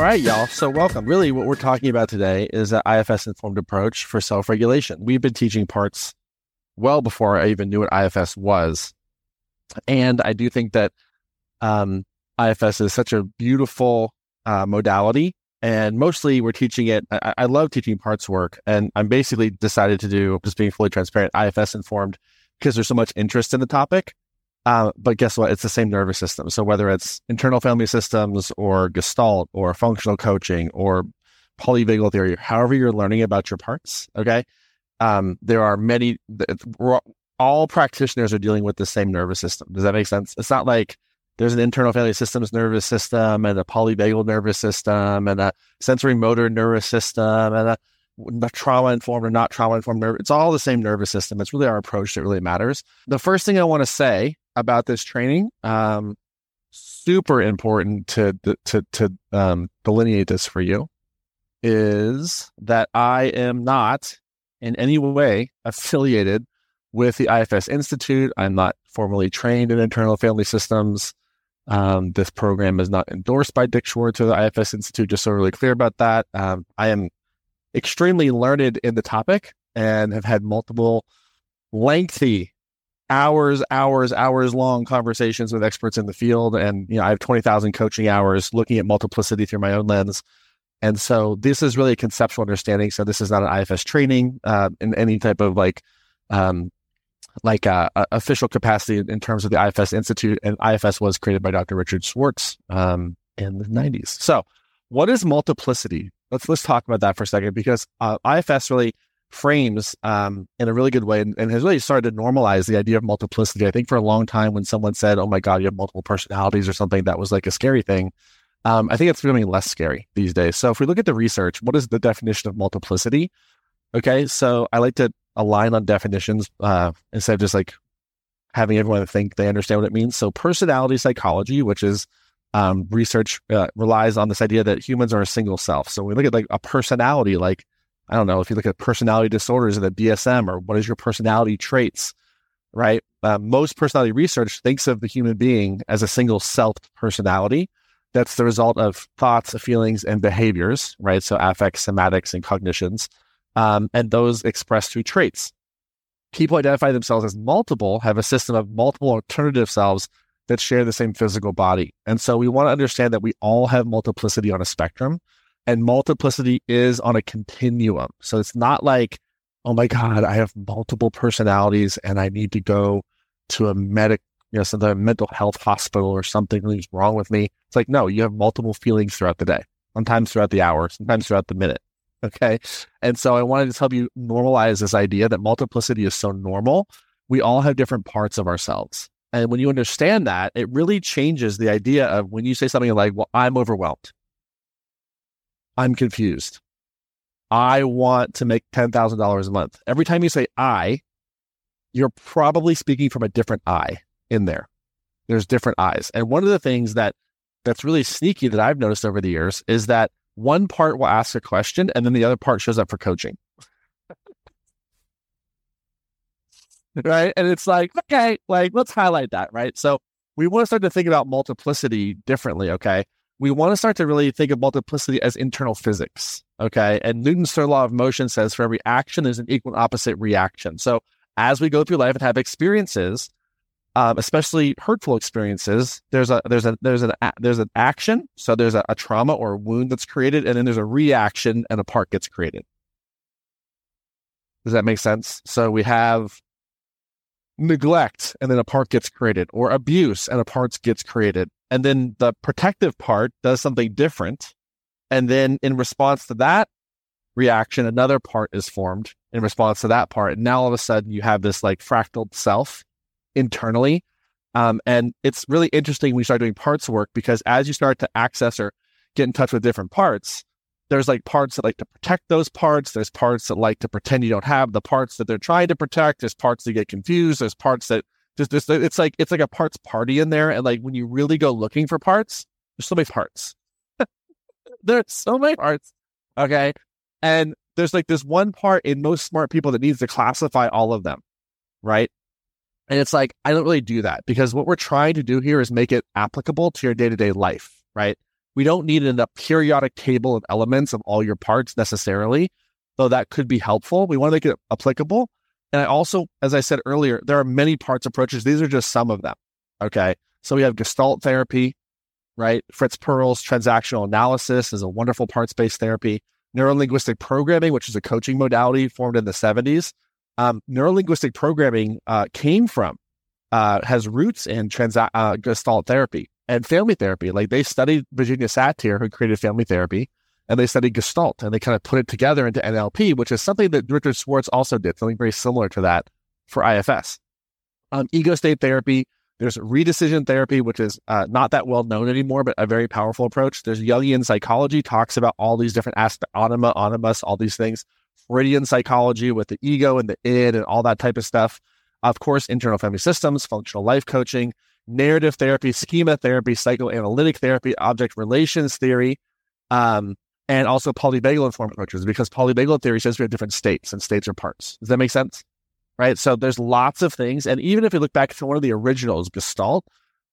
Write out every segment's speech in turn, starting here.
All right, y'all. So, welcome. Really, what we're talking about today is an IFS informed approach for self regulation. We've been teaching parts well before I even knew what IFS was. And I do think that um, IFS is such a beautiful uh, modality. And mostly we're teaching it. I, I, love teaching parts work. And I'm basically decided to do, just being fully transparent, IFS informed because there's so much interest in the topic. Uh, but guess what? It's the same nervous system. So whether it's internal family systems or Gestalt or functional coaching or polyvagal theory, however you're learning about your parts, okay, um, there are many. All practitioners are dealing with the same nervous system. Does that make sense? It's not like there's an internal family systems nervous system and a polyvagal nervous system and a sensory motor nervous system and a trauma informed or not trauma informed nerve. It's all the same nervous system. It's really our approach that really matters. The first thing I want to say about this training. Um, super important to to to um, delineate this for you is that I am not in any way affiliated with the IFS Institute. I'm not formally trained in internal family systems. Um, this program is not endorsed by Dick Schwartz or the IFS Institute, just so really clear about that. Um, I am extremely learned in the topic and have had multiple lengthy hours, hours, hours long conversations with experts in the field. And, you know, I have 20,000 coaching hours looking at multiplicity through my own lens. And so this is really a conceptual understanding. So this is not an IFS training uh, in any type of like, um, like uh, official capacity in terms of the IFS Institute. And IFS was created by Dr. Richard Schwartz um, in the 90s. So what is multiplicity? Let's let's talk about that for a second because uh, IFS really frames um, in a really good way and, and, has really started to normalize the idea of multiplicity. I think for a long time, when someone said, "Oh my God, you have multiple personalities" or something, that was like a scary thing. Um, I think it's becoming less scary these days. So if we look at the research, what is the definition of multiplicity? Okay, so I like to align on definitions uh, instead of just like having everyone think they understand what it means. So personality psychology, which is um, research uh, relies on this idea that humans are a single self. So we look at like a personality, like I don't know if you look at personality disorders in the DSM or what is your personality traits, right? Uh, most personality research thinks of the human being as a single self personality. That's the result of thoughts, feelings, and behaviors, right? So affects, somatics, and cognitions, um, and those expressed through traits. People identify themselves as multiple, have a system of multiple alternative selves that share the same physical body. And so we want to understand that we all have multiplicity on a spectrum and multiplicity is on a continuum. So it's not like, oh my God, I have multiple personalities and I need to go to a medic, you know, some mental health hospital or something is wrong with me. It's like, no, you have multiple feelings throughout the day, sometimes throughout the hour, sometimes throughout the minute. Okay. And so I wanted to help you normalize this idea that multiplicity is so normal. We all have different parts of ourselves. And when you understand that, it really changes the idea of when you say something like, well, I'm overwhelmed I'm confused. I want to make $10,000 a month. Every time you say I, you're probably speaking from a different I in there. There's different eyes. And one of the things that that's really sneaky that I've noticed over the years is that one part will ask a question and then the other part shows up for coaching. right? And it's like, okay, like let's highlight that, right? So we want to start to think about multiplicity differently, okay? We want to start to really think of multiplicity as internal physics. Okay. And Newton's third law of motion says for every action, there's an equal and opposite reaction. So as we go through life and have experiences, um, especially hurtful experiences, there's a there's a there's an there's an action. So there's a, a trauma or a wound that's created, and then there's a reaction, and a part gets created. Does that make sense? So we have neglect, and then a part gets created, or abuse, and a part gets created and then the protective part does something different. And then in response to that reaction, another part is formed in response to that part. And now all of a sudden you have this like fractal self internally. Um, and it's really interesting when you start doing parts work because as you start to access or get in touch with different parts, there's like parts that like to protect those parts. There's parts that like to pretend you don't have the parts that they're trying to protect. There's parts that get confused. There's parts that just, just it's like it's like a parts party in there, and like when you really go looking for parts, there's so many parts. there's so many parts. Okay, and there's like this one part in most smart people that needs to classify all of them, right? And it's like I don't really do that because what we're trying to do here is make it applicable to your day to day life, right? We don't need a periodic table of elements of all your parts necessarily, though that could be helpful. We want to make it applicable. And I also, as I said earlier, there are many parts approaches. These are just some of them. Okay. So we have Gestalt therapy, right? Fritz Perls transactional analysis is a wonderful parts based therapy. Neurolinguistic programming, which is a coaching modality formed in the 70s. Um, neurolinguistic programming uh, came from, uh, has roots in transa- uh, Gestalt therapy and family therapy. Like they studied Virginia Satir, who created family therapy, and they studied Gestalt and they kind of put it together into NLP, which is something that Richard Schwartz also did, something very similar to that for IFS. Um, ego state therapy, there's redecision therapy, which is uh, not that well known anymore, but a very powerful approach. There's Jungian psychology, talks about all these different aspects, anima, animus, all these things. Freudian psychology with the ego and the id and all that type of stuff. Of course, internal family systems, functional life coaching, narrative therapy, schema therapy, psychoanalytic therapy, object relations theory, um, and also polyvagal informed approaches because polyvagal theory says we have different states and states are parts. Does that make sense? Right. So there's lots of things. And even if you look back to one of the originals, Gestalt,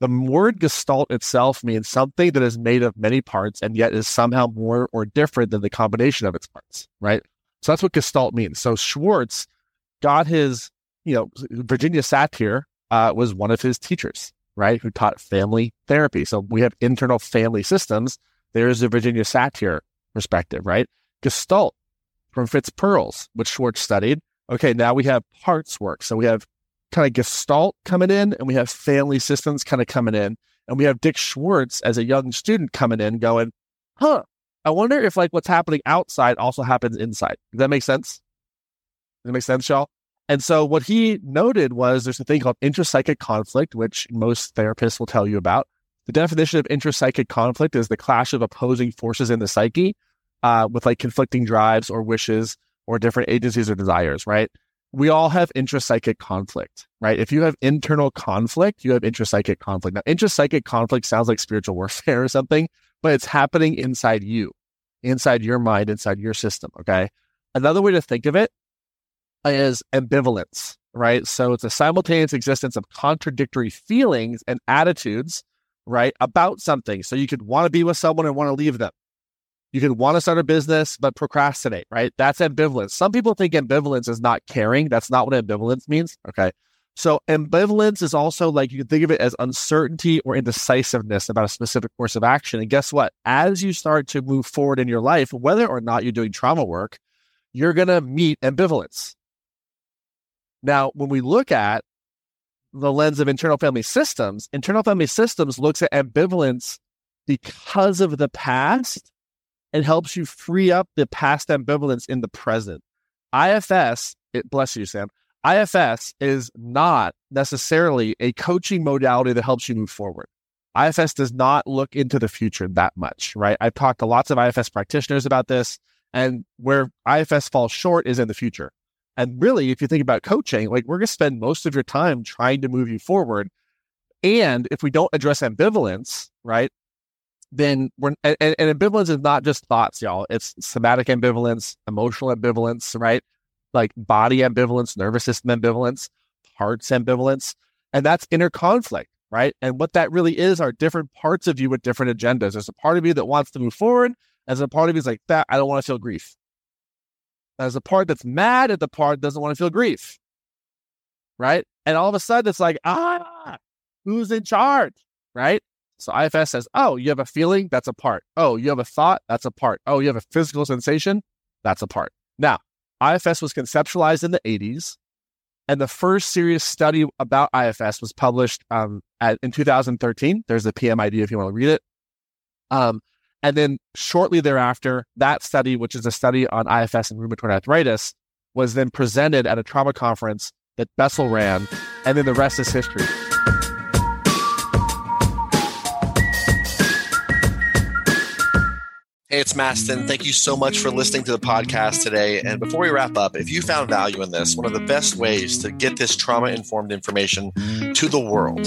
the word Gestalt itself means something that is made of many parts and yet is somehow more or different than the combination of its parts. Right. So that's what Gestalt means. So Schwartz got his, you know, Virginia Satir uh, was one of his teachers, right, who taught family therapy. So we have internal family systems. There's the Virginia Satir perspective, right? Gestalt from Fritz Perls, which Schwartz studied. Okay, now we have parts work. So we have kind of Gestalt coming in and we have family systems kind of coming in. And we have Dick Schwartz as a young student coming in going, huh, I wonder if like what's happening outside also happens inside. Does that make sense? Does that make sense, y'all? And so what he noted was there's a thing called intrapsychic conflict, which most therapists will tell you about. The definition of intrapsychic conflict is the clash of opposing forces in the psyche uh, with like conflicting drives or wishes or different agencies or desires, right? We all have intrapsychic conflict, right? If you have internal conflict, you have intrapsychic conflict. Now, intrapsychic conflict sounds like spiritual warfare or something, but it's happening inside you, inside your mind, inside your system. Okay. Another way to think of it is ambivalence, right? So it's a simultaneous existence of contradictory feelings and attitudes, right, about something. So you could want to be with someone and want to leave them. You could want to start a business, but procrastinate, right? That's ambivalence. Some people think ambivalence is not caring. That's not what ambivalence means. Okay. So ambivalence is also like you can think of it as uncertainty or indecisiveness about a specific course of action. And guess what? As you start to move forward in your life, whether or not you're doing trauma work, you're going to meet ambivalence. Now, when we look at the lens of internal family systems, internal family systems looks at ambivalence because of the past and helps you free up the past ambivalence in the present. IFS, it, bless you, Sam. IFS is not necessarily a coaching modality that helps you move forward. IFS does not look into the future that much, right? I've talked to lots of IFS practitioners about this, and where IFS falls short is in the future. And really, if you think about coaching, like we're going to spend most of your time trying to move you forward. And if we don't address ambivalence, right, then we're, and, and ambivalence is not just thoughts, y'all. It's somatic ambivalence, emotional ambivalence, right? like body ambivalence, nervous system ambivalence, parts ambivalence, and that's inner conflict, right? And what that really is are different parts of you with different agendas. There's a part of you that wants to move forward, as a part of you is like that. I don't want to feel grief. There's a part that's mad at the part doesn't want to feel grief, right? And all of a sudden, it's like ah, who's in charge, right? So IFS says, oh, you have a feeling, that's a part. Oh, you have a thought, that's a part. Oh, you have a physical sensation, that's a part. Now, IFS was conceptualized in the 80s, and the first serious study about IFS was published um, at, in 2013. There's the PMID if you want to read it. Um, and then shortly thereafter, that study, which is a study on IFS and rheumatoid arthritis, was then presented at a trauma conference that Bessel ran, and then the rest is history. Hey, it's Mastin. Thank you so much for listening to the podcast today. And before we wrap up, if you found value in this, one of the best ways to get this trauma informed information to the world,